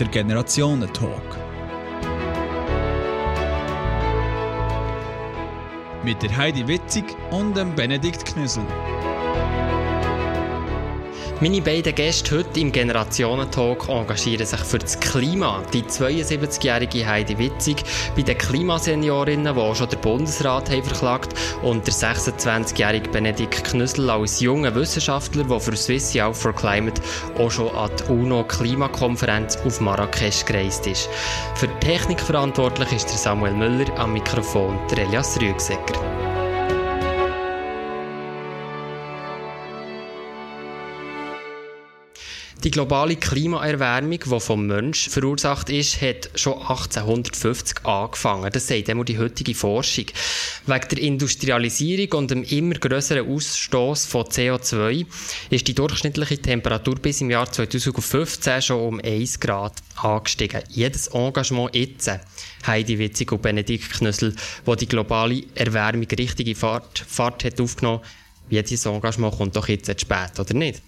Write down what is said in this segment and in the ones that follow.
der Generationentalk. Mit der Heidi Witzig und dem Benedikt Knüssel. Meine beiden Gäste heute im Generationentalk engagieren sich für das Klima. Die 72-jährige Heidi Witzig bei den Klimaseniorinnen, die auch schon der Bundesrat haben verklagt, und der 26-jährige Benedikt Knüssel als junger Wissenschaftler, der für Swiss Youth for Climate auch schon an die UNO-Klimakonferenz auf Marrakesch gereist ist. Für die Technik verantwortlich ist der Samuel Müller, am Mikrofon der Elias Rügsecker. Die globale Klimaerwärmung, die vom Mensch verursacht ist, hat schon 1850 angefangen. Das sagt einmal die heutige Forschung. Wegen der Industrialisierung und dem immer größeren Ausstoß von CO2 ist die durchschnittliche Temperatur bis im Jahr 2015 schon um 1 Grad angestiegen. Jedes Engagement jetzt, Heidi Witzig und Benedikt Knüssel, wo die globale Erwärmung richtige Fahrt, Fahrt hat aufgenommen, jedes Engagement kommt doch jetzt zu spät, oder nicht?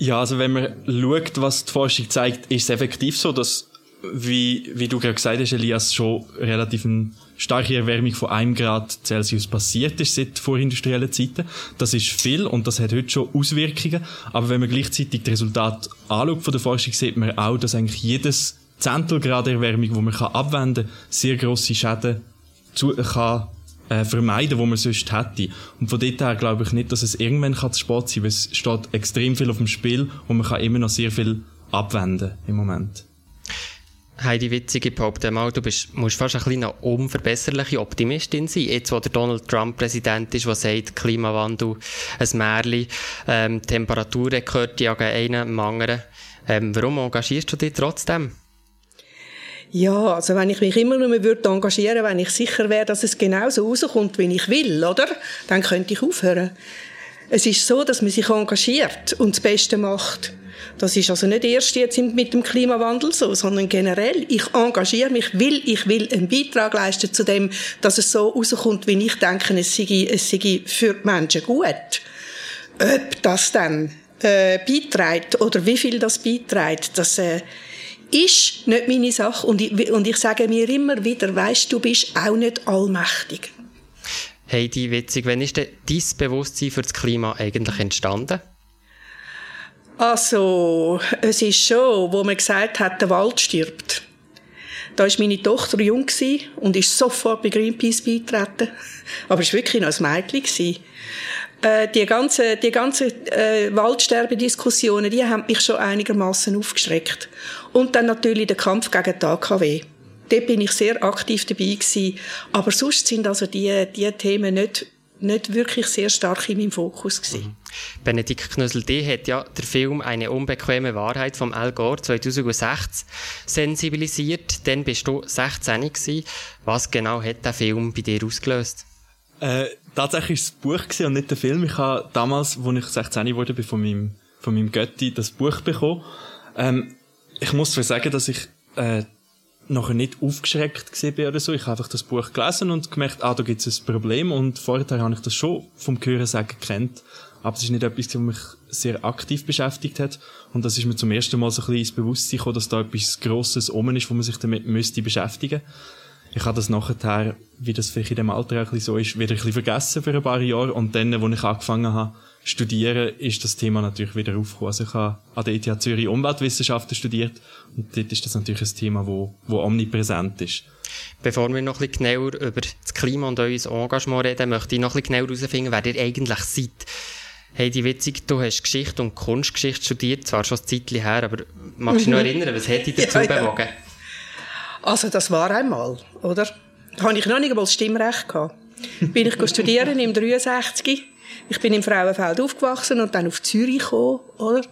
Ja, also wenn man schaut, was die Forschung zeigt, ist es effektiv so, dass, wie, wie du gerade gesagt hast, Elias, schon relativ eine starke Erwärmung von einem Grad Celsius passiert ist seit vorindustriellen Zeiten. Das ist viel und das hat heute schon Auswirkungen. Aber wenn man gleichzeitig die Resultate anschaut von der Forschung, sieht man auch, dass eigentlich jedes Zehntelgrad Erwärmung, die man abwenden kann, sehr grosse Schäden zu, kann äh, vermeiden, wo man sonst hätte. Und von dort her glaube ich nicht, dass es irgendwann kann zu spät sein, weil es steht extrem viel auf dem Spiel und man kann immer noch sehr viel abwenden im Moment. Heidi Witzig, ich behaupte mal, du bist, musst fast ein kleiner unverbesserliche Optimistin sein. Jetzt, wo der Donald Trump Präsident ist, der sagt, Klimawandel, ein Märchen, ähm, Temperaturen gehört ja gegen einen anderen. Ähm, warum engagierst du dich trotzdem? Ja, also wenn ich mich immer nur würde engagieren, wenn ich sicher wäre, dass es genauso rauskommt, wie ich will, oder? Dann könnte ich aufhören. Es ist so, dass man sich engagiert und das Beste macht. Das ist also nicht erst jetzt mit dem Klimawandel so, sondern generell. Ich engagiere mich, will, ich will einen Beitrag leisten zu dem, dass es so rauskommt, wie ich denke, es sei, es sei für die Menschen gut. Ob das dann äh, beiträgt oder wie viel das beiträgt, das äh, ist nicht meine Sache. Und ich, und ich sage mir immer wieder, weißt du, bist auch nicht allmächtig. Heidi Witzig, wann ist denn dein Bewusstsein für das Klima eigentlich entstanden? Also, es ist schon, wo man gesagt hat, der Wald stirbt. Da war meine Tochter jung und ist sofort bei Greenpeace beigetreten. Aber es war wirklich noch ein Mädchen. Äh, die ganzen, die ganzen äh, Waldsterbediskussionen, die haben mich schon einigermaßen aufgeschreckt. Und dann natürlich der Kampf gegen die AKW. Dort bin ich sehr aktiv dabei gewesen. Aber sonst sind also die, die Themen nicht, nicht wirklich sehr stark in meinem Fokus gewesen. Mhm. Benedikt Knösel, die hat ja der Film Eine unbequeme Wahrheit vom Al Gore 2006 sensibilisiert. Dann bist du 16 gewesen. Was genau hat der Film bei dir ausgelöst? Äh, tatsächlich das Buch und nicht der Film. Ich habe damals, als ich 16 wurde, bin von meinem, von meinem Götti das Buch bekommen. Ähm, ich muss zwar sagen, dass ich äh, nachher nicht aufgeschreckt war oder so. Ich habe einfach das Buch gelesen und gemerkt, ah, da gibt es ein Problem. Und vorher habe ich das schon vom Hören sagen gekannt. Aber es ist nicht etwas, was mich sehr aktiv beschäftigt hat. Und das ist mir zum ersten Mal so ein bisschen ins Bewusstsein gekommen, dass da etwas Grosses oben ist, wo man sich damit müsste beschäftigen müsste ich habe das nachher, wie das vielleicht in dem Alter ein bisschen so ist, wieder ein bisschen vergessen für ein paar Jahre. Und dann, als ich angefangen habe, studieren, ist das Thema natürlich wieder aufgekommen. Also ich habe an der ETH Zürich Umweltwissenschaften studiert und dort ist das natürlich ein Thema, wo, wo omnipräsent ist. Bevor wir noch ein bisschen genauer über das Klima und euer Engagement reden, möchte ich noch ein bisschen genauer herausfinden, wer ihr eigentlich seid. Hey, die witzig, du hast Geschichte und Kunstgeschichte studiert, zwar schon ein Zeitchen her, aber magst du dich noch erinnern, was hat dich dazu ja, bewogen? Also das war einmal, oder? Da hatte ich noch nicht einmal das Stimmrecht. Gehabt. Bin ich studieren im 63. Ich bin im Frauenfeld aufgewachsen und dann auf Zürich gekommen, oder?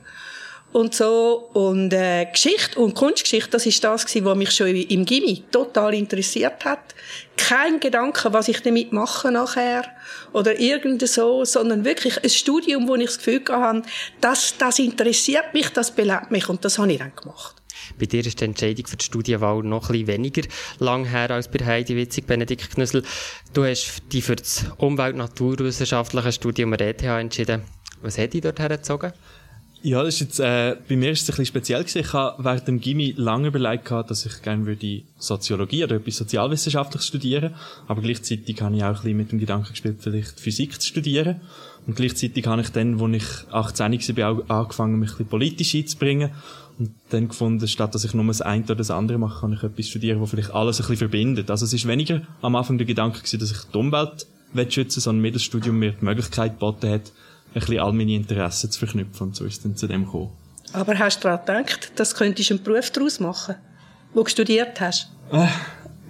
Und so. Und äh, Geschichte und Kunstgeschichte, das ist das was mich schon im Gimmi total interessiert hat. Kein Gedanke, was ich damit mache nachher oder irgend so, sondern wirklich ein Studium, wo ich das Gefühl hatte, das, das interessiert mich, das belebt mich und das habe ich dann gemacht. Bei dir ist die Entscheidung für die Studienwahl noch ein weniger lang her als bei Heidi Witzig, Benedikt Knüssel. Du hast dich für das Umwelt- und Naturwissenschaftliche Studium der ETH entschieden. Was hat dich dort hergezogen? Ja, das ist jetzt, äh, bei mir ist es ein bisschen speziell gewesen. Ich habe während dem Gimmi lange überlegt dass ich gerne würde Soziologie oder etwas Sozialwissenschaftliches studieren. Aber gleichzeitig habe ich auch ein bisschen mit dem Gedanken gespielt, vielleicht Physik zu studieren. Und gleichzeitig habe ich dann, als ich 18 war, auch angefangen, mich ein bisschen politisch einzubringen. Und dann gefunden, statt dass ich nur das eine oder das andere mache, kann ich etwas studieren, das vielleicht alles ein bisschen verbindet. Also es ist weniger am Anfang der Gedanke gewesen, dass ich die Umwelt schützen sondern mir das Studium mir die Möglichkeit geboten hat, ein bisschen all meine Interessen zu verknüpfen. Und so ist es dann zu dem gekommen. Aber hast du daran gedacht, dass könntest du einen Beruf daraus machen, wo du studiert hast? Äh,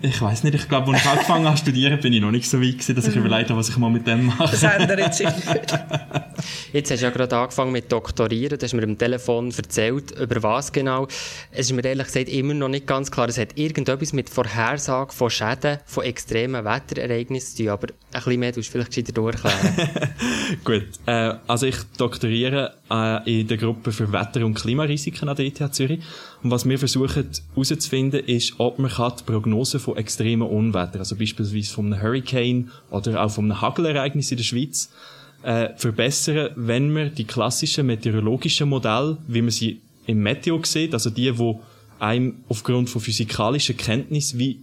ich weiß nicht, ich glaube, als ich angefangen habe zu studieren, bin ich noch nicht so weit gewesen, dass ich mhm. überlegt habe, was ich mal mit dem mache. Das ändert sich nicht. Jetzt hast du ja gerade angefangen mit Doktorieren, du hast mir am Telefon erzählt, über was genau. Es ist mir ehrlich gesagt immer noch nicht ganz klar, es hat irgendetwas mit Vorhersagen von Schäden, von extremen Wetterereignissen zu tun, aber ein bisschen mehr tust du vielleicht gescheiter durchklären. Gut, äh, also ich doktoriere äh, in der Gruppe für Wetter- und Klimarisiken an der ETH Zürich. Und was wir versuchen herauszufinden, ist, ob man die Prognose von extremen Unwetter, also beispielsweise von einem Hurricane oder auch von einem Hagelereignis in der Schweiz, äh, verbessern, wenn wir die klassischen meteorologischen Modelle, wie man sie im Meteo sieht, also die, wo einem aufgrund von physikalischen Kenntnis, wie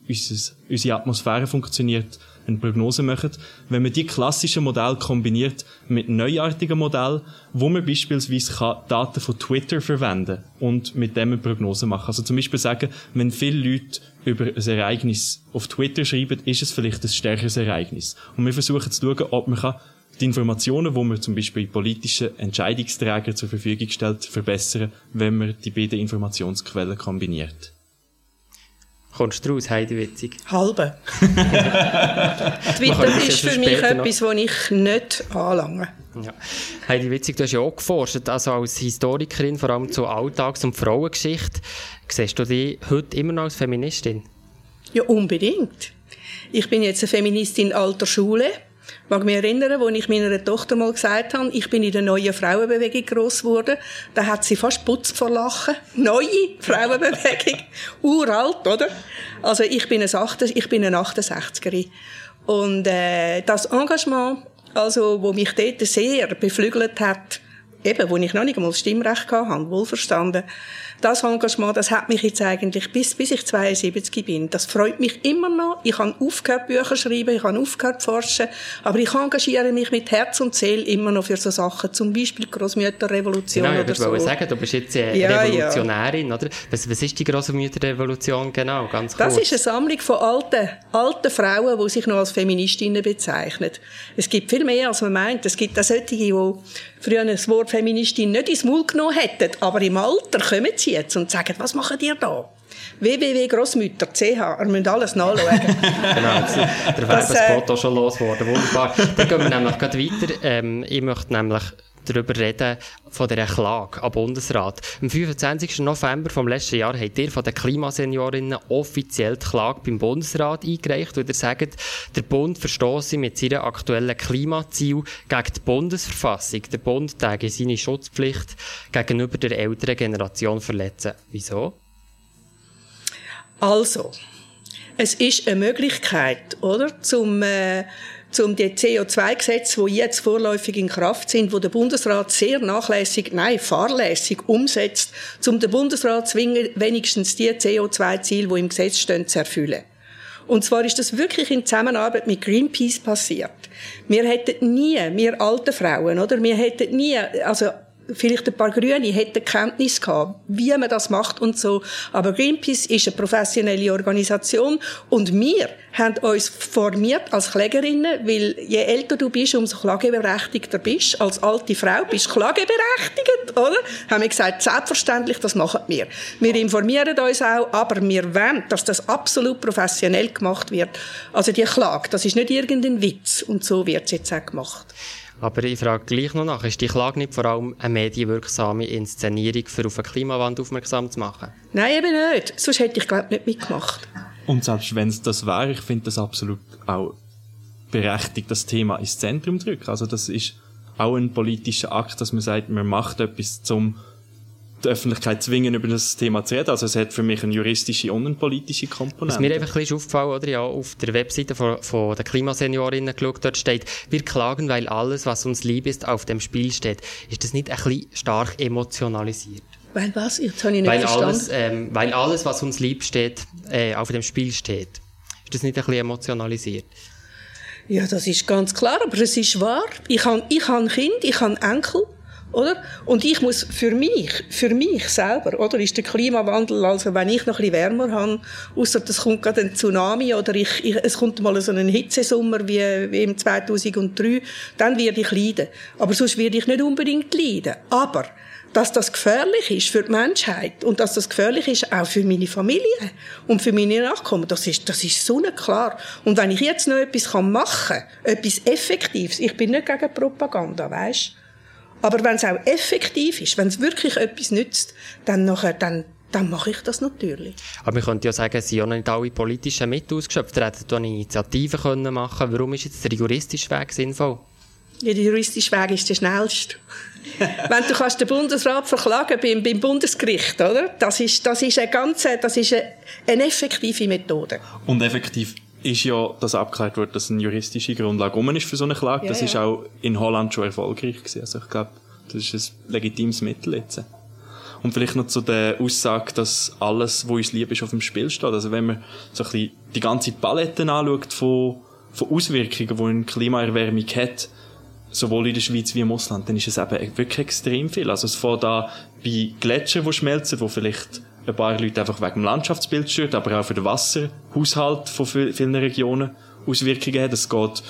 unsere Atmosphäre funktioniert, eine Prognose machen, wenn man die klassischen Modelle kombiniert mit neuartigen Modellen, wo man beispielsweise Daten von Twitter verwenden und mit dem eine Prognose machen. Also zum Beispiel sagen, wenn viele Leute über ein Ereignis auf Twitter schreiben, ist es vielleicht ein stärkeres Ereignis. Und wir versuchen zu schauen, ob man die Informationen, die man zum Beispiel politischen Entscheidungsträgern zur Verfügung stellt, verbessern, wenn man die beiden Informationsquellen kombiniert. Kommst du raus, Heidi Witzig? Halbe. Twitter ist für mich etwas, das ich nicht anlange. Ja. Heidi Witzig, du hast ja auch geforscht, also als Historikerin, vor allem zur Alltags- und Frauengeschichte. Siehst du dich heute immer noch als Feministin? Ja, unbedingt. Ich bin jetzt eine Feministin alter Schule ich mag mich erinnern, als ich meiner Tochter mal gesagt habe, ich bin in der neuen Frauenbewegung gross geworden, da hat sie fast putzt vor Lachen. Neue Frauenbewegung. Uralt, oder? Also ich bin ein, 8, ich bin eine 68erin. Und äh, das Engagement, also, wo mich dort sehr beflügelt hat, eben, wo ich noch nicht einmal das Stimmrecht hatte, wohlverstanden, das Engagement, das hat mich jetzt eigentlich bis, bis ich 72 bin. Das freut mich immer noch. Ich habe aufgehört Bücher schreiben, ich habe aufgehört forschen, aber ich engagiere mich mit Herz und Seele immer noch für so Sachen, zum Beispiel Großmütterrevolution genau, oder ich wollte sagen, du bist jetzt äh, ja, Revolutionärin, ja. oder? Was, was ist die Großmütterrevolution genau, ganz kurz? Das ist eine Sammlung von alten, alten Frauen, die sich noch als Feministinnen bezeichnen. Es gibt viel mehr, als man meint. Es gibt auch solche, die früher das Wort Feministin nicht ins Maul genommen hätten, aber im Alter kommen sie jetzt und sagen, was macht ihr da? www.grossmütter.ch, ihr müsst alles nachschauen. genau, der Werbespot äh, schon losgeworden, wunderbar. Dann gehen wir nämlich gerade weiter. Ähm, ich möchte nämlich darüber reden, von dieser Klage am Bundesrat. Am 25. November vom letzten Jahr habt ihr von den Klimaseniorinnen offiziell die Klage beim Bundesrat eingereicht, und ihr sagt, der Bund verstoße mit seinem aktuellen Klimaziel gegen die Bundesverfassung. Der Bund täge seine Schutzpflicht gegenüber der älteren Generation verletzen. Wieso? Also, es ist eine Möglichkeit, oder, zum äh, um die CO2-Gesetze, die jetzt vorläufig in Kraft sind, wo der Bundesrat sehr nachlässig, nein, fahrlässig umsetzt, um den Bundesrat zwingen, wenigstens die CO2-Ziele, die im Gesetz stehen, zu erfüllen. Und zwar ist das wirklich in Zusammenarbeit mit Greenpeace passiert. Wir hätten nie, wir alte Frauen, oder? Wir hätten nie, also vielleicht ein paar Grüne hätten Kenntnis gehabt, wie man das macht und so. Aber Greenpeace ist eine professionelle Organisation und wir haben uns formiert als Klägerinnen, weil je älter du bist, umso klageberechtigter bist. Als alte Frau bist du klageberechtigt, oder? Haben wir gesagt, selbstverständlich, das machen wir. Wir informieren uns auch, aber wir wollen, dass das absolut professionell gemacht wird. Also die Klage, das ist nicht irgendein Witz und so wird es jetzt auch gemacht. Aber ich frage gleich noch nach, ist die Klage nicht vor allem eine medienwirksame Inszenierung, für auf den Klimawandel aufmerksam zu machen? Nein, eben nicht. Sonst hätte ich, glaube nicht mitgemacht. Und selbst wenn es das wäre, ich finde das absolut auch berechtigt, das Thema ins Zentrum zu drücken. Also das ist auch ein politischer Akt, dass man sagt, man macht etwas zum die Öffentlichkeit zwingen, über das Thema zu reden. Also es hat für mich eine juristische und eine politische Komponente. Was mir einfach ein bisschen aufgefallen, oder ja, auf der Webseite von, von der Klimaseniorinnen geschaut, dort steht, wir klagen, weil alles, was uns lieb ist, auf dem Spiel steht. Ist das nicht ein bisschen stark emotionalisiert? Weil was? Jetzt habe ich nicht Weil verstanden. alles, ähm, weil alles, was uns lieb steht, äh, auf dem Spiel steht. Ist das nicht ein bisschen emotionalisiert? Ja, das ist ganz klar, aber es ist wahr. Ich habe ich han Kind, ich habe Enkel, oder? Und ich muss für mich, für mich selber, oder? Ist der Klimawandel, also wenn ich noch ein bisschen wärmer habe, außer es kommt gerade ein Tsunami oder ich, ich, es kommt mal so ein Hitzesommer wie, wie im 2003, dann werde ich leiden. Aber sonst werde ich nicht unbedingt leiden. Aber dass das gefährlich ist für die Menschheit und dass das gefährlich ist auch für meine Familie und für meine Nachkommen, das ist, das ist so klar. Und wenn ich jetzt noch etwas machen kann, etwas Effektives, ich bin nicht gegen Propaganda, weißt aber wenn es auch effektiv ist, wenn es wirklich etwas nützt, dann nachher, dann, dann mache ich das natürlich. Aber man könnte ja sagen, es sind ja noch nicht alle politischen Mittel ausgeschöpft. Ihr hättet eine Initiative können machen Warum ist jetzt der juristische Weg sinnvoll? Ja, der juristische Weg ist der schnellste. Wenn du kannst den Bundesrat verklagen beim, beim Bundesgericht, oder? Das ist, das ist eine ganze, das ist eine, eine effektive Methode. Und effektiv ist ja, dass abgeklärt wird, dass eine juristische Grundlage um ist für so eine Klage. Ja, das ja. ist auch in Holland schon erfolgreich gewesen. Also ich glaube, das ist ein legitimes Mittel jetzt. Und vielleicht noch zu der Aussage, dass alles, was uns lieb ist, auf dem Spiel steht. Also wenn man so ein bisschen die ganze Palette anschaut von, von Auswirkungen, die eine Klimaerwärmung hat, sowohl in der Schweiz wie im Ausland, dann ist es eben wirklich extrem viel. Also es fängt da bei Gletschern, die schmelzen, wo vielleicht ein paar Leute einfach wegen dem Landschaftsbild stört, aber auch für den Wasserhaushalt von vi- vielen Regionen Auswirkungen hat. Es geht,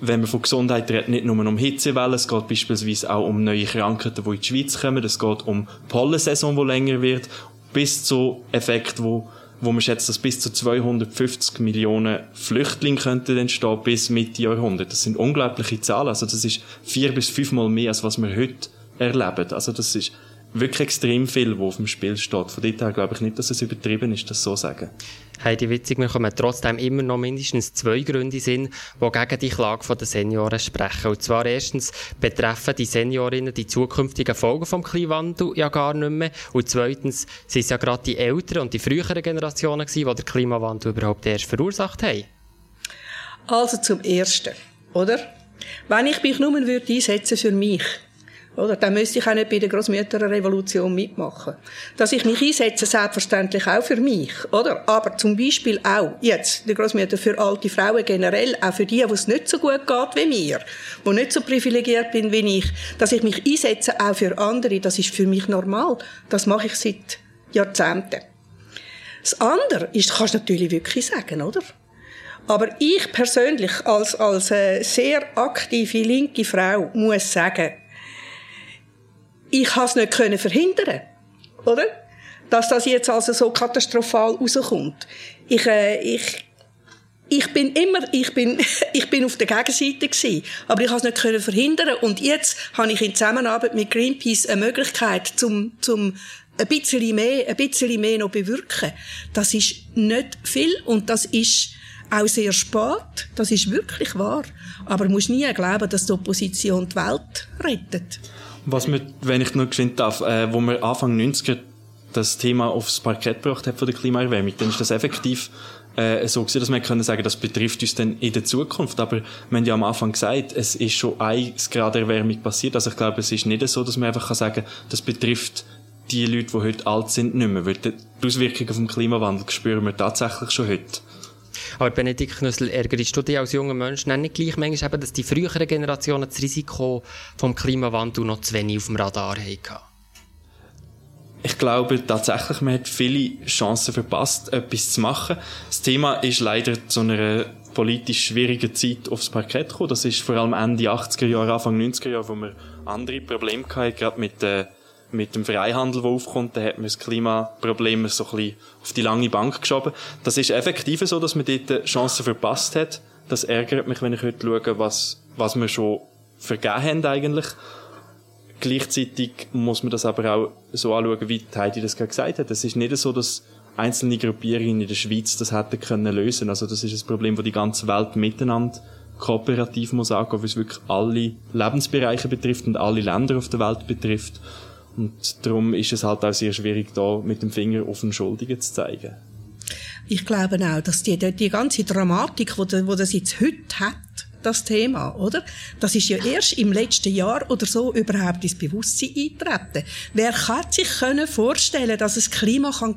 wenn man von Gesundheit redet, nicht nur um Hitzewellen, es geht beispielsweise auch um neue Krankheiten, die in die Schweiz kommen, es geht um Pollensaison, die länger wird, bis zu Effekten, wo wo man schätzt, dass bis zu 250 Millionen Flüchtlinge könnten entstehen bis Mitte Jahrhundert. Das sind unglaubliche Zahlen. Also das ist vier bis fünfmal mehr, als was wir heute erleben. Also das ist wirklich extrem viel, was auf dem Spiel steht. Von daher glaube ich nicht, dass es übertrieben ist, das so zu sagen. Heidi Witzig, wir kommen trotzdem immer noch mindestens zwei Gründe sind, die gegen die Klage der Senioren sprechen. Und zwar erstens betreffen die Seniorinnen die zukünftigen Folgen vom Klimawandel ja gar nicht mehr. Und zweitens sind es ja gerade die älteren und die früheren Generationen gewesen, die den Klimawandel überhaupt erst verursacht haben. Also zum Ersten, oder? Wenn ich mich nur würde einsetzen für mich, oder, dann müsste ich auch nicht bei der Grossmütterrevolution mitmachen. Dass ich mich einsetze, selbstverständlich auch für mich, oder? Aber zum Beispiel auch, jetzt, die Grossmütter für alte Frauen generell, auch für die, wo es nicht so gut geht wie mir, wo nicht so privilegiert bin wie ich, dass ich mich einsetze auch für andere, das ist für mich normal. Das mache ich seit Jahrzehnten. Das andere ist, kannst du natürlich wirklich sagen, oder? Aber ich persönlich als, als äh, sehr aktive linke Frau muss sagen, ich has nicht können verhindern, oder? Dass das jetzt also so katastrophal rauskommt. Ich, äh, ich, ich bin immer, ich bin, ich bin auf der Gegenseite gewesen, aber ich has nicht können verhindern und jetzt habe ich in Zusammenarbeit mit Greenpeace eine Möglichkeit zum, zum ein bisschen mehr, ein bisschen mehr noch bewirken. Das ist nicht viel und das ist auch sehr spät. Das ist wirklich wahr. Aber du musst nie glauben, dass die Opposition die Welt rettet. Was mir, wenn ich noch geschwind darf, äh, wo wir Anfang 90er das Thema aufs Parkett gebracht hat von der Klimaerwärmung, dann ist das effektiv äh, so gewesen, dass wir können sagen, das betrifft uns dann in der Zukunft. Aber wir haben ja am Anfang gesagt, es ist schon 1 Grad Erwärmung passiert. Also ich glaube, es ist nicht so, dass man einfach kann sagen, das betrifft die Leute, die heute alt sind, nicht mehr. Weil die Auswirkungen vom Klimawandel spüren wir tatsächlich schon heute. Aber Benedikt Knüssel, ärgerst du dich als junger Mensch nicht gleich manchmal dass die früheren Generationen das Risiko vom Klimawandel noch zu wenig auf dem Radar hatten? Ich glaube tatsächlich, man hat viele Chancen verpasst, etwas zu machen. Das Thema ist leider zu einer politisch schwierigen Zeit aufs Parkett gekommen. Das ist vor allem Ende 80er Jahre, Anfang 90er Jahre, wo wir andere Probleme hatten, gerade mit, äh, mit dem Freihandel, der aufkommt, da hat man das Klimaproblem so ein bisschen auf die lange Bank geschoben. Das ist effektiv so, dass man dort Chancen verpasst hat. Das ärgert mich, wenn ich heute schaue, was, was wir schon vergeben haben eigentlich. Gleichzeitig muss man das aber auch so anschauen, wie Heidi das gerade gesagt hat. Es ist nicht so, dass einzelne Gruppierungen in der Schweiz das hätten können lösen. Also das ist ein Problem, das die ganze Welt miteinander kooperativ muss angehen, weil es wirklich alle Lebensbereiche betrifft und alle Länder auf der Welt betrifft. Und darum ist es halt auch sehr schwierig, da mit dem Finger auf den Schuldigen zu zeigen. Ich glaube auch, dass die, die ganze Dramatik, die, die das jetzt heute hat, das Thema, oder? Das ist ja erst im letzten Jahr oder so überhaupt ins Bewusstsein eintreten. Wer kann sich können vorstellen, dass das Klima kann?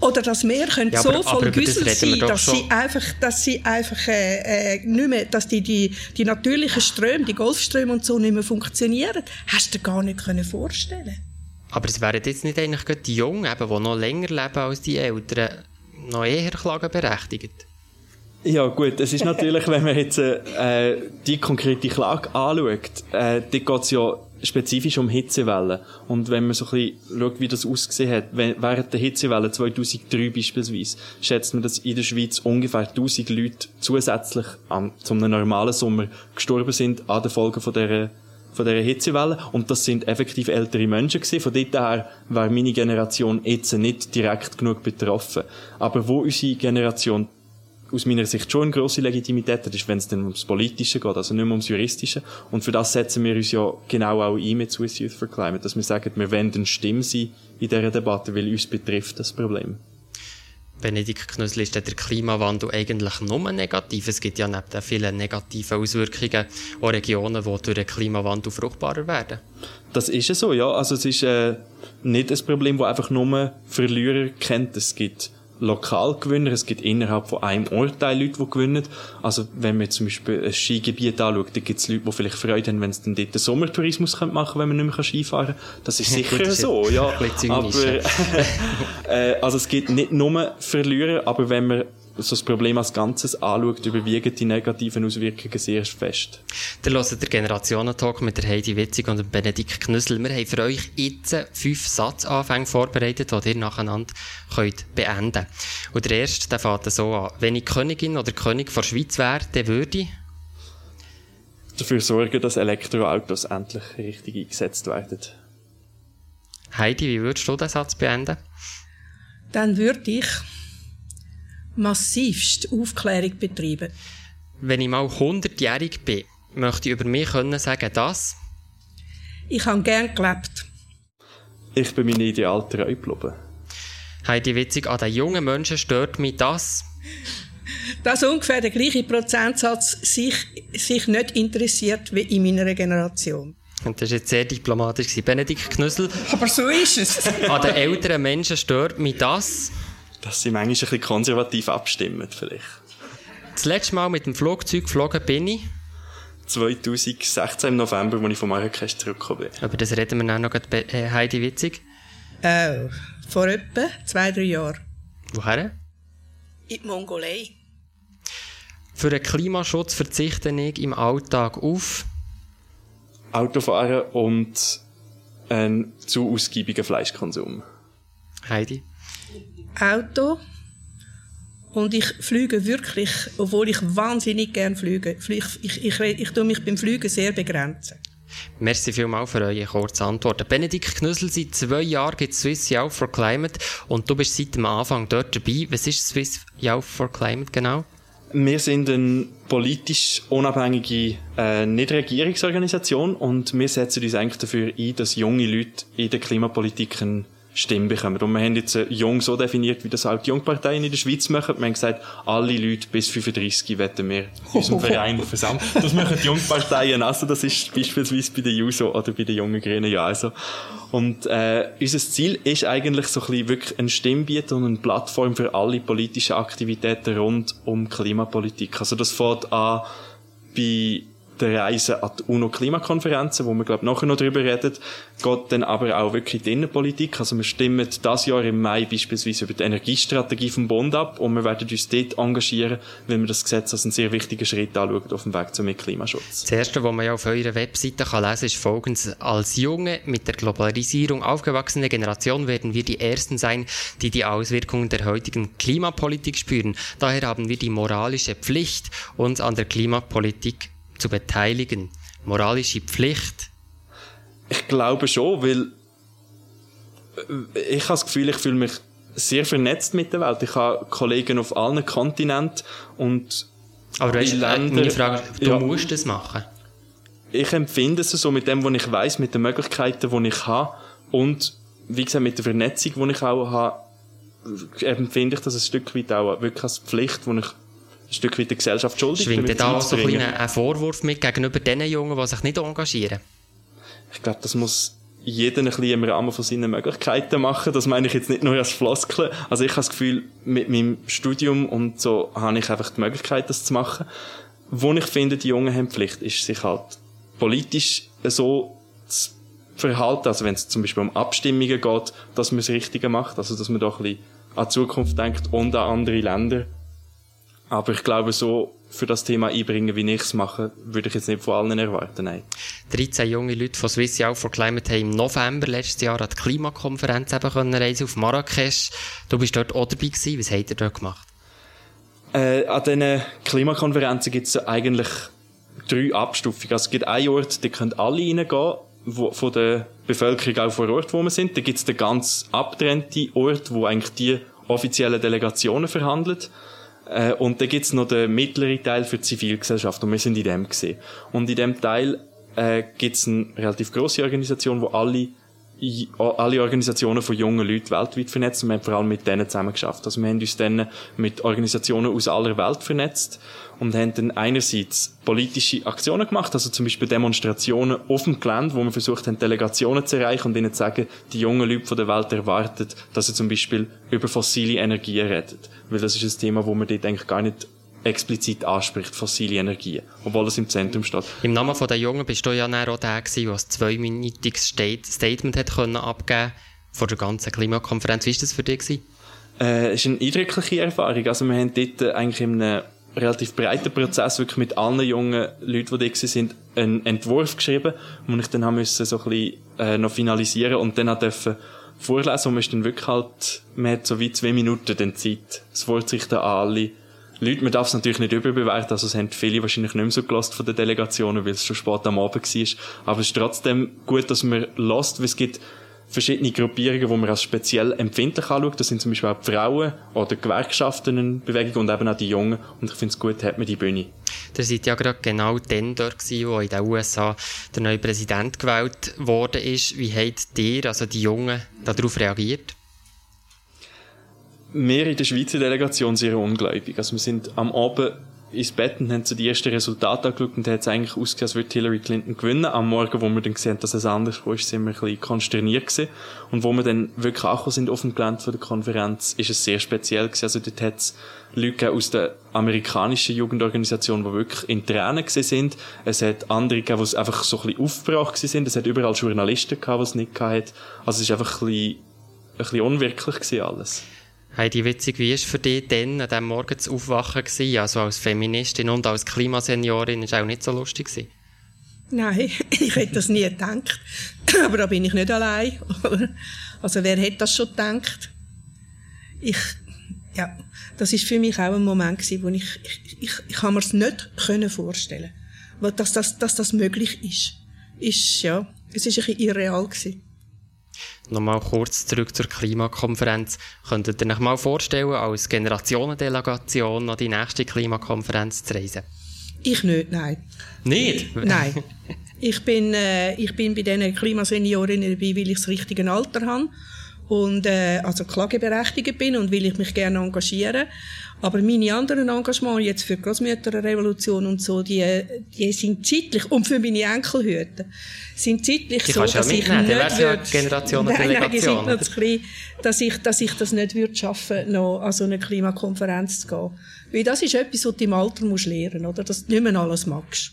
Oder dass wir können ja, aber, so voll Güssel sein, dass sie einfach, dass sie einfach äh, äh, nicht mehr, dass die, die, die natürlichen Ströme, die Golfströme und so nicht mehr funktionieren. Hast du dir gar nicht können vorstellen. Aber es wären jetzt nicht eigentlich die Jungen, eben, die noch länger leben als die Älteren, noch eher klagenberechtigt? Ja gut, es ist natürlich, wenn man jetzt äh, die konkrete Klage anschaut, äh, da geht es ja spezifisch um Hitzewellen. Und wenn man so ein bisschen schaut, wie das ausgesehen hat, während der Hitzewelle 2003 beispielsweise, schätzt man, dass in der Schweiz ungefähr 1000 Leute zusätzlich an, zu einem normalen Sommer gestorben sind an den Folgen von dieser von dieser Hitzewelle. Und das sind effektiv ältere Menschen gewesen. Von dort her war meine Generation jetzt nicht direkt genug betroffen. Aber wo unsere Generation aus meiner Sicht schon eine grosse Legitimität hat, ist, wenn es dann ums Politische geht, also nicht mehr ums Juristische. Und für das setzen wir uns ja genau auch ein mit Swiss Youth for Climate, dass wir sagen, wir wollen eine Stimme sein in dieser Debatte, weil uns betrifft das Problem. Benedikt Knüssel, ist der Klimawandel eigentlich nur negativ? Es gibt ja neben den vielen negativen Auswirkungen auch Regionen, die durch den Klimawandel fruchtbarer werden. Das ist so, ja. Also es ist äh, nicht ein Problem, das einfach nur Verlierer kennt. Es gibt Lokalgewinner, es gibt innerhalb von einem Ort Leute, die gewinnen. Also, wenn man zum Beispiel ein Skigebiet anschaut, dann gibt es Leute, die vielleicht Freude haben, wenn sie dann dort einen Sommertourismus machen können, wenn man nicht mehr Skifahren kann. Das ist sicher das ist so, ja. Aber, äh, also es gibt nicht nur Verlierer, aber wenn man so das Problem als Ganzes anschaut, überwiegen die negativen Auswirkungen sehr fest. Der hört der Generationentalk mit der Heidi Witzig und dem Benedikt Knüssel. Wir haben für euch jetzt fünf Satzanfänge vorbereitet, die ihr nacheinander könnt beenden könnt. Und der erste, der fängt so an. Wenn ich Königin oder König der Schweiz wäre, dann würde ich dafür sorgen, dass Elektroautos endlich richtig eingesetzt werden. Heidi, wie würdest du den Satz beenden? Dann würde ich massivst Aufklärung betreiben. Wenn ich mal 100-jährig bin, möchte ich über mich können sagen, dass ich habe gern gelebt. Ich bin mein Ideal treu geblieben. Heidi Witzig, an den jungen Menschen stört mich das? Dass ungefähr der gleiche Prozentsatz sich, sich nicht interessiert wie in meiner Generation. Und das war jetzt sehr diplomatisch. Benedikt Knüssel. Aber so ist es. an den älteren Menschen stört mich das? Dass sie manchmal ein bisschen konservativ abstimmen, vielleicht. Das letzte Mal mit dem Flugzeug geflogen bin ich? 2016 im November, als ich von Marrakesch zurückgekommen bin. Aber das reden wir dann noch bei äh, Heidi Witzig. Äh, vor etwa zwei, drei Jahren. Woher? In die Mongolei. Für den Klimaschutz verzichte ich im Alltag auf Autofahren und einen zu ausgiebigen Fleischkonsum. Heidi? Auto. Und ich fliege wirklich, obwohl ich wahnsinnig gern fliege. Ich, ich, ich, ich tue mich beim Fliegen sehr begrenzen. Merci vielmals für eure kurze Antworten. Benedikt Knüssel, seit zwei Jahren gibt es Swiss Youth for Climate und du bist seit dem Anfang dort dabei. Was ist Swiss Youth for Climate genau? Wir sind eine politisch unabhängige äh, Nichtregierungsorganisation und wir setzen uns eigentlich dafür ein, dass junge Leute in der Klimapolitik einen Stimme bekommen. Und wir haben jetzt Jung so definiert, wie das halt die Jungparteien in der Schweiz machen. Wir haben gesagt, alle Leute bis 35 wetten wir in unserem Verein versammeln. Das machen die Jungparteien also. Das ist beispielsweise bei den JUSO oder bei den jungen Grünen ja also. Und äh, unser Ziel ist eigentlich so ein bisschen wirklich ein Stimmbiet und eine Plattform für alle politischen Aktivitäten rund um Klimapolitik. Also das fängt an bei der Reise an die UNO-Klimakonferenzen, wo wir, glaube nachher noch drüber reden, geht dann aber auch wirklich die Innenpolitik. Also wir stimmen das Jahr im Mai beispielsweise über die Energiestrategie vom Bund ab und wir werden uns dort engagieren, wenn wir das Gesetz als einen sehr wichtigen Schritt anschauen auf dem Weg zum Klimaschutz. Das Erste, was man ja auf eurer Webseite kann lesen ist folgendes. Als junge, mit der Globalisierung aufgewachsene Generation werden wir die Ersten sein, die die Auswirkungen der heutigen Klimapolitik spüren. Daher haben wir die moralische Pflicht, uns an der Klimapolitik zu beteiligen? Moralische Pflicht? Ich glaube schon, weil äh, ich habe das Gefühl, ich fühle mich sehr vernetzt mit der Welt. Ich habe Kollegen auf allen Kontinenten und aber weißt, Länder, meine Frage, du ja, musst das machen. ich empfinde es so mit dem, was ich weiß, mit den Möglichkeiten, die ich habe und wie gesagt mit der Vernetzung, die ich auch habe, empfinde ich das ein Stück weit auch wirklich als Pflicht, die ich ein Stück weit der Gesellschaft schuldig Schwingt da so ein, ein Vorwurf mit gegenüber den Jungen, die sich nicht engagieren? Ich glaube, das muss jeder ein bisschen im Rahmen von seinen Möglichkeiten machen. Das meine ich jetzt nicht nur als Floskel. Also ich habe das Gefühl, mit meinem Studium und so habe ich einfach die Möglichkeit, das zu machen. Wo ich finde, die Jungen haben Pflicht, ist sich halt politisch so zu verhalten, also wenn es zum Beispiel um Abstimmungen geht, dass man das Richtige macht, also dass man doch ein bisschen an die Zukunft denkt und an andere Länder. Aber ich glaube, so für das Thema einbringen, wie ich es mache, würde ich jetzt nicht von allen erwarten, nein. 13 junge Leute von Swiss Youth for Climate haben im November letztes Jahr an die Klimakonferenz eben können reisen auf Marrakesch. Du bist dort auch dabei gewesen. Was habt ihr dort gemacht? Äh, an diesen Klimakonferenzen gibt es eigentlich drei Abstufungen. Also es gibt einen Ort, da können alle reingehen, wo, von der Bevölkerung auch vor Ort, wo wir sind. Da gibt es den ganz abgetrennten Ort, wo eigentlich die offiziellen Delegationen verhandeln. Äh, und dann gibt's noch den mittleren Teil für die Zivilgesellschaft und wir sind in dem gesehen. Und in dem Teil äh, gibt's eine relativ große Organisation, wo alle alle Organisationen von jungen Leuten weltweit vernetzt und wir haben vor allem mit denen zusammen geschafft. Also wir haben uns dann mit Organisationen aus aller Welt vernetzt und haben dann einerseits politische Aktionen gemacht, also zum Beispiel Demonstrationen auf dem Gelände, wo wir versucht haben, Delegationen zu erreichen und ihnen zu sagen, die jungen Leute von der Welt erwarten, dass sie zum Beispiel über fossile Energien reden. Weil das ist ein Thema, wo man dort eigentlich gar nicht explizit anspricht, fossile Energien, obwohl es im Zentrum steht. Im Namen von den Jungen bist du ja auch der der ein zweiminütiges Statement hat können abgeben vor der ganzen Klimakonferenz. Wie war das für dich? Gewesen? Äh, es ist eine eindrückliche Erfahrung. Also wir haben dort eigentlich in einem relativ breiten Prozess wirklich mit allen jungen Leuten, die da sind, einen Entwurf geschrieben, den ich dann haben müssen so ein bisschen äh, noch finalisieren und dann auch dürfen vorlesen und man ist dann wirklich halt, man hat so wie zwei Minuten dann Zeit. Es Wort sich dann an alle Leute, man darf es natürlich nicht überbewerten, also es haben viele wahrscheinlich nicht mehr so gelost von den Delegationen, weil es schon spät am Abend war. Aber es ist trotzdem gut, dass man lost, weil es gibt verschiedene Gruppierungen, die man als speziell empfindlich anschaut. Das sind zum Beispiel auch die Frauen oder Gewerkschaften Bewegung und eben auch die Jungen. Und ich finde es gut, hat man die Bühne. Ihr seid ja gerade genau dann dort gewesen, wo in den USA der neue Präsident gewählt worden ist. Wie habt ihr, also die Jungen, darauf reagiert? Wir in der Schweizer Delegation sehr ungläubig. Also wir sind am Abend ins Bett und haben so die ersten Resultate angeschaut und hat es eigentlich ausgesehen, als würde Hillary Clinton gewinnen. Am Morgen, wo wir dann gesehen haben, dass es anders war, sind wir ein bisschen konsterniert gewesen. Und wo wir dann wirklich angekommen sind auf dem Gelände von der Konferenz, ist es sehr speziell gewesen. Also dort hat es Leute aus der amerikanischen Jugendorganisation, die wirklich in Tränen gewesen sind. Es hat andere gegeben, die einfach so ein bisschen aufgebracht sind. Es hat überall Journalisten gehabt, die es nicht gehabt Also es ist einfach ein bisschen, ein bisschen unwirklich gewesen alles. Heidi Witzig, wie war für dich denn an diesem Morgen zu aufwachen? Also als Feministin und als Klimaseniorin ist auch nicht so lustig? Nein, ich hätte das nie gedacht. Aber da bin ich nicht allein. Also wer hätte das schon gedacht? Ich, ja, das ist für mich auch ein Moment gewesen, wo ich, ich, ich, ich kann mir es nicht können vorstellen, dass das, dass das möglich ist. Ist, ja, es ist ein bisschen irreal gewesen. Nochmal kurz zurück zur Klimakonferenz. Könntet ihr euch mal vorstellen, als Generationendelegation an die nächste Klimakonferenz zu reisen? Ich nicht, nein. Nicht? Nein. Ich bin, äh, ich bin bei diesen Klimaseniorinnen dabei, weil ich das richtige Alter habe und äh, also klageberechtigt bin und will ich mich gerne engagieren. Aber meine anderen Engagements jetzt für die Großmütterrevolution und so, die, die sind zeitlich, und für meine Enkelhüte, sind zeitlich die so, dass ja ich nicht würd, Generationen nein, nein, die sind noch zu klein, dass ich, dass ich das nicht würde schaffen, noch an so eine Klimakonferenz zu gehen. Weil das ist etwas, was du im Alter musst lernen, oder? Dass du nicht mehr alles magst.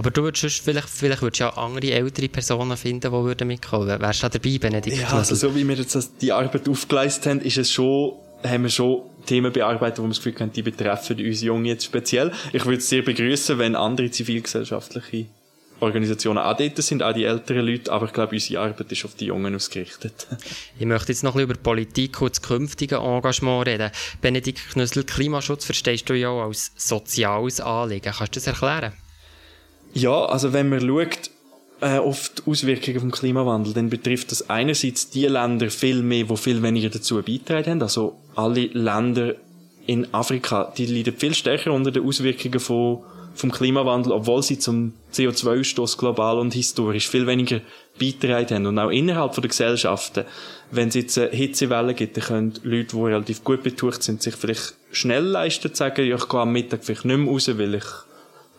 Aber du würdest vielleicht, vielleicht würdest ja andere ältere Personen finden, die würden mitkommen. Wärst du da dabei, Benedikt? Ja, also so wie wir jetzt die Arbeit aufgeleistet haben, ist es schon, haben wir schon Themen bearbeitet, wo wir das Gefühl haben, die betreffen uns Jungen jetzt speziell. Ich würde es sehr begrüßen, wenn andere zivilgesellschaftliche Organisationen auch dort sind, auch die älteren Leute, aber ich glaube, unsere Arbeit ist auf die Jungen ausgerichtet. ich möchte jetzt noch ein bisschen über Politik und das künftige Engagement reden. Benedikt Knüssel, Klimaschutz verstehst du ja auch als soziales Anliegen. Kannst du das erklären? Ja, also wenn man schaut, äh, auf Auswirkungen vom Klimawandel, dann betrifft das einerseits die Länder viel mehr, die viel weniger dazu beitragen haben. Also alle Länder in Afrika, die leiden viel stärker unter den Auswirkungen von, vom Klimawandel, obwohl sie zum CO2-Ausstoß global und historisch viel weniger beitragen haben. Und auch innerhalb der Gesellschaften, wenn es jetzt eine Hitzewelle gibt, dann können Leute, die relativ gut betucht sind, sich vielleicht schnell leisten, zu sagen, ich gehe am Mittag vielleicht nicht mehr raus, weil ich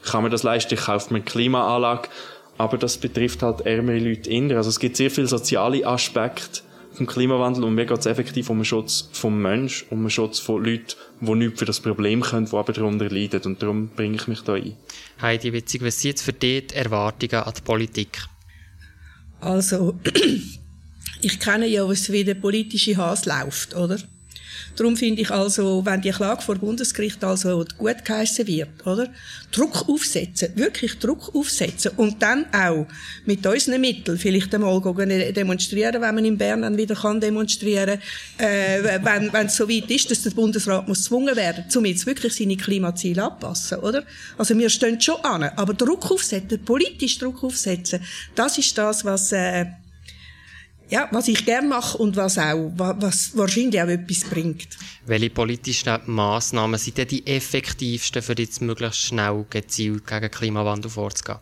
kann mir das leisten, ich kaufe mir eine Klimaanlage. Aber das betrifft halt ärmere Leute inner. Also es gibt sehr viele soziale Aspekte vom Klimawandel und mir geht es effektiv um den Schutz vom Mensch, um den Schutz von Leuten, die nichts für das Problem können, die aber darunter leiden. Und darum bringe ich mich da ein. Heidi Witzig, was sind jetzt für dich die Erwartungen an die Politik? Also, ich kenne ja, was wie der politische Hass läuft, oder? Darum finde ich also, wenn die Klage vor Bundesgericht also gut geheissen wird, oder? Druck aufsetzen, wirklich Druck aufsetzen und dann auch mit unseren Mitteln vielleicht einmal demonstrieren, wenn man in Bern dann wieder kann demonstrieren, äh, wenn wenn es so weit ist, dass der Bundesrat muss gezwungen werden, um jetzt wirklich seine Klimaziele anpassen, oder? Also wir stehen schon an, aber Druck aufsetzen, politisch Druck aufsetzen, das ist das, was äh, ja, was ich gerne mache und was auch, was wahrscheinlich auch etwas bringt. Welche politischen Massnahmen sind denn die effektivsten, für jetzt möglichst schnell gezielt gegen Klimawandel vorzugehen?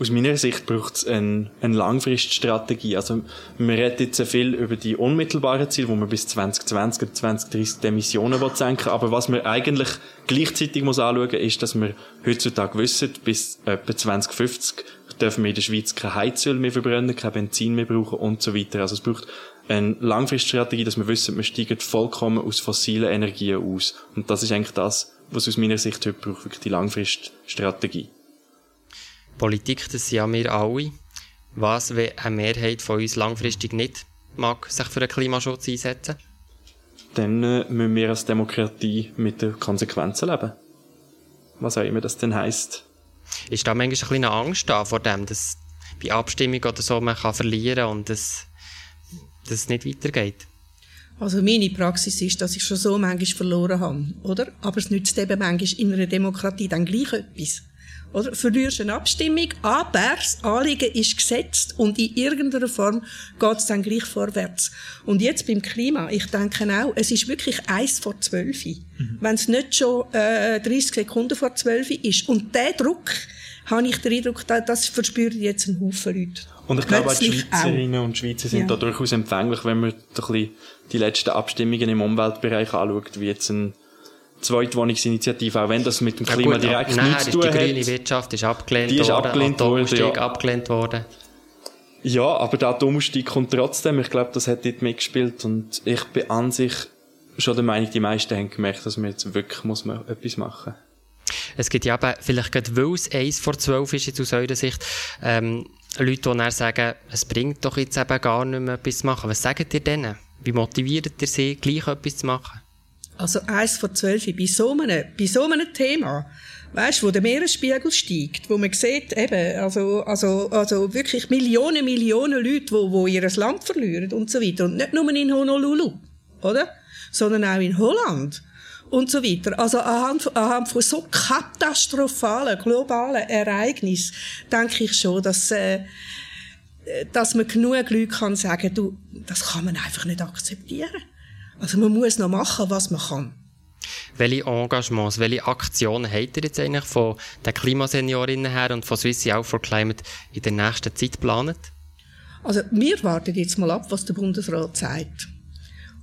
Aus meiner Sicht braucht es eine, eine Langfriststrategie. Also, wir reden jetzt sehr viel über die unmittelbaren Ziele, wo wir bis 2020 oder 2030 die Emissionen senken Aber was wir eigentlich gleichzeitig muss anschauen, ist, dass wir heutzutage wissen, bis etwa 2050 dürfen wir in der Schweiz kein Heizöl mehr verbrennen, kein Benzin mehr brauchen und so weiter. Also es braucht eine Langfriststrategie, dass wir wissen, wir steigen vollkommen aus fossilen Energien aus. Und das ist eigentlich das, was aus meiner Sicht heute braucht, wirklich die Langfriststrategie. Politik, das sind ja wir alle. Was, wenn eine Mehrheit von uns langfristig nicht mag sich für den Klimaschutz einsetzen? Dann äh, müssen wir als Demokratie mit den Konsequenzen leben. Was auch immer das denn heisst. Ist da manchmal ein bisschen Angst da vor dem, dass bei Abstimmung oder so man kann verlieren und dass, es nicht weitergeht? Also meine Praxis ist, dass ich schon so manchmal verloren habe, oder? Aber es nützt eben manchmal in einer Demokratie dann gleich etwas. Oder? Verlierst eine Abstimmung, aber das Anliegen ist gesetzt und in irgendeiner Form geht es dann gleich vorwärts. Und jetzt beim Klima, ich denke auch, es ist wirklich eins vor zwölf. Mhm. Wenn es nicht schon äh, 30 Sekunden vor zwölf ist. Und der Druck, habe ich den Eindruck, das verspüren jetzt ein Haufen Leute. Und ich glaube, auch die Schweizerinnen auch. und Schweizer sind ja. da durchaus empfänglich, wenn man die letzten Abstimmungen im Umweltbereich anschaut, wie jetzt ein Zweitwohnungsinitiative, auch wenn das mit dem Klima ja, gut, direkt nein, nichts zu tun hat. die grüne Wirtschaft ist abgelehnt die ist worden, abgelehnt worden, ja. abgelehnt worden. Ja, aber der Atomausstieg kommt trotzdem. Ich glaube, das hat dort mitgespielt und ich bin an sich schon der Meinung, die meisten haben gemerkt, dass man jetzt wirklich muss man etwas machen Es gibt ja eben, vielleicht gerade weil es eins vor zwölf ist, jetzt aus eurer Sicht, ähm, Leute, die dann sagen, es bringt doch jetzt eben gar nicht mehr etwas zu machen. Was sagt ihr denen? Wie motiviert ihr sie, gleich etwas zu machen? Also eins von zwölf bei so einem, bei so einem Thema, weißt, wo der Meeresspiegel steigt, wo man sieht, eben, also, also, also wirklich Millionen, Millionen Leute, wo, wo ihr Land verlieren und so weiter. Und nicht nur in Honolulu, oder? Sondern auch in Holland und so weiter. Also anhand, anhand von so katastrophalen, globalen Ereignissen denke ich schon, dass, äh, dass man genug Leute kann sagen, du, das kann man einfach nicht akzeptieren. Also man muss noch machen, was man kann. Welche Engagements, welche Aktionen habt ihr jetzt eigentlich von den Klimaseniorinnen her und von Swiss Out for Climate in der nächsten Zeit geplant? Also wir warten jetzt mal ab, was der Bundesrat sagt.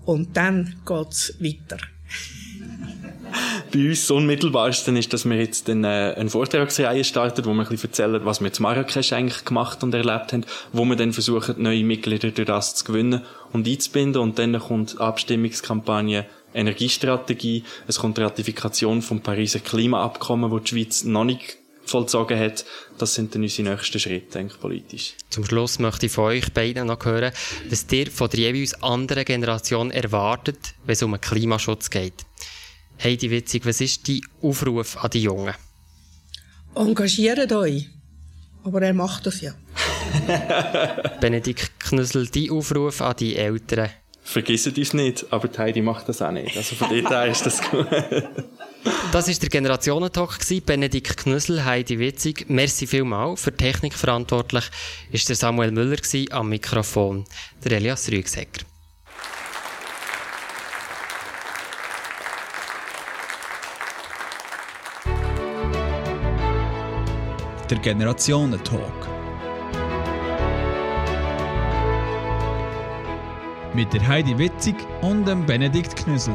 Und dann geht's weiter. Bei uns das Unmittelbarste ist, dass wir jetzt eine, eine Vortragsreihe starten, wo wir ein bisschen erzählen, was wir jetzt Marrakesch eigentlich gemacht und erlebt haben, wo wir dann versuchen, neue Mitglieder durch das zu gewinnen und einzubinden. Und dann kommt Abstimmungskampagne Energiestrategie, es kommt die Ratifikation vom Pariser Klimaabkommen, wo die Schweiz noch nicht vollzogen hat. Das sind dann unsere nächsten Schritte, denke ich, politisch. Zum Schluss möchte ich von euch beiden noch hören, was ihr von der jeweils anderen Generation erwartet, wenn es um den Klimaschutz geht. Heidi Witzig, was ist dein Aufruf an die Jungen? Engagiert euch. Aber er macht das ja. Benedikt Knüssel, dein Aufruf an die Eltern? Vergisst uns nicht, aber die Heidi macht das auch nicht. Also von dort ist das gut. Das war der Generationentalk. Benedikt Knüssel, Heidi Witzig. Merci vielmal. Für Technik verantwortlich ist der Samuel Müller am Mikrofon. Der Elias Rügsecker. der Generationentalk. Mit der Heidi Witzig und dem Benedikt Knüssel.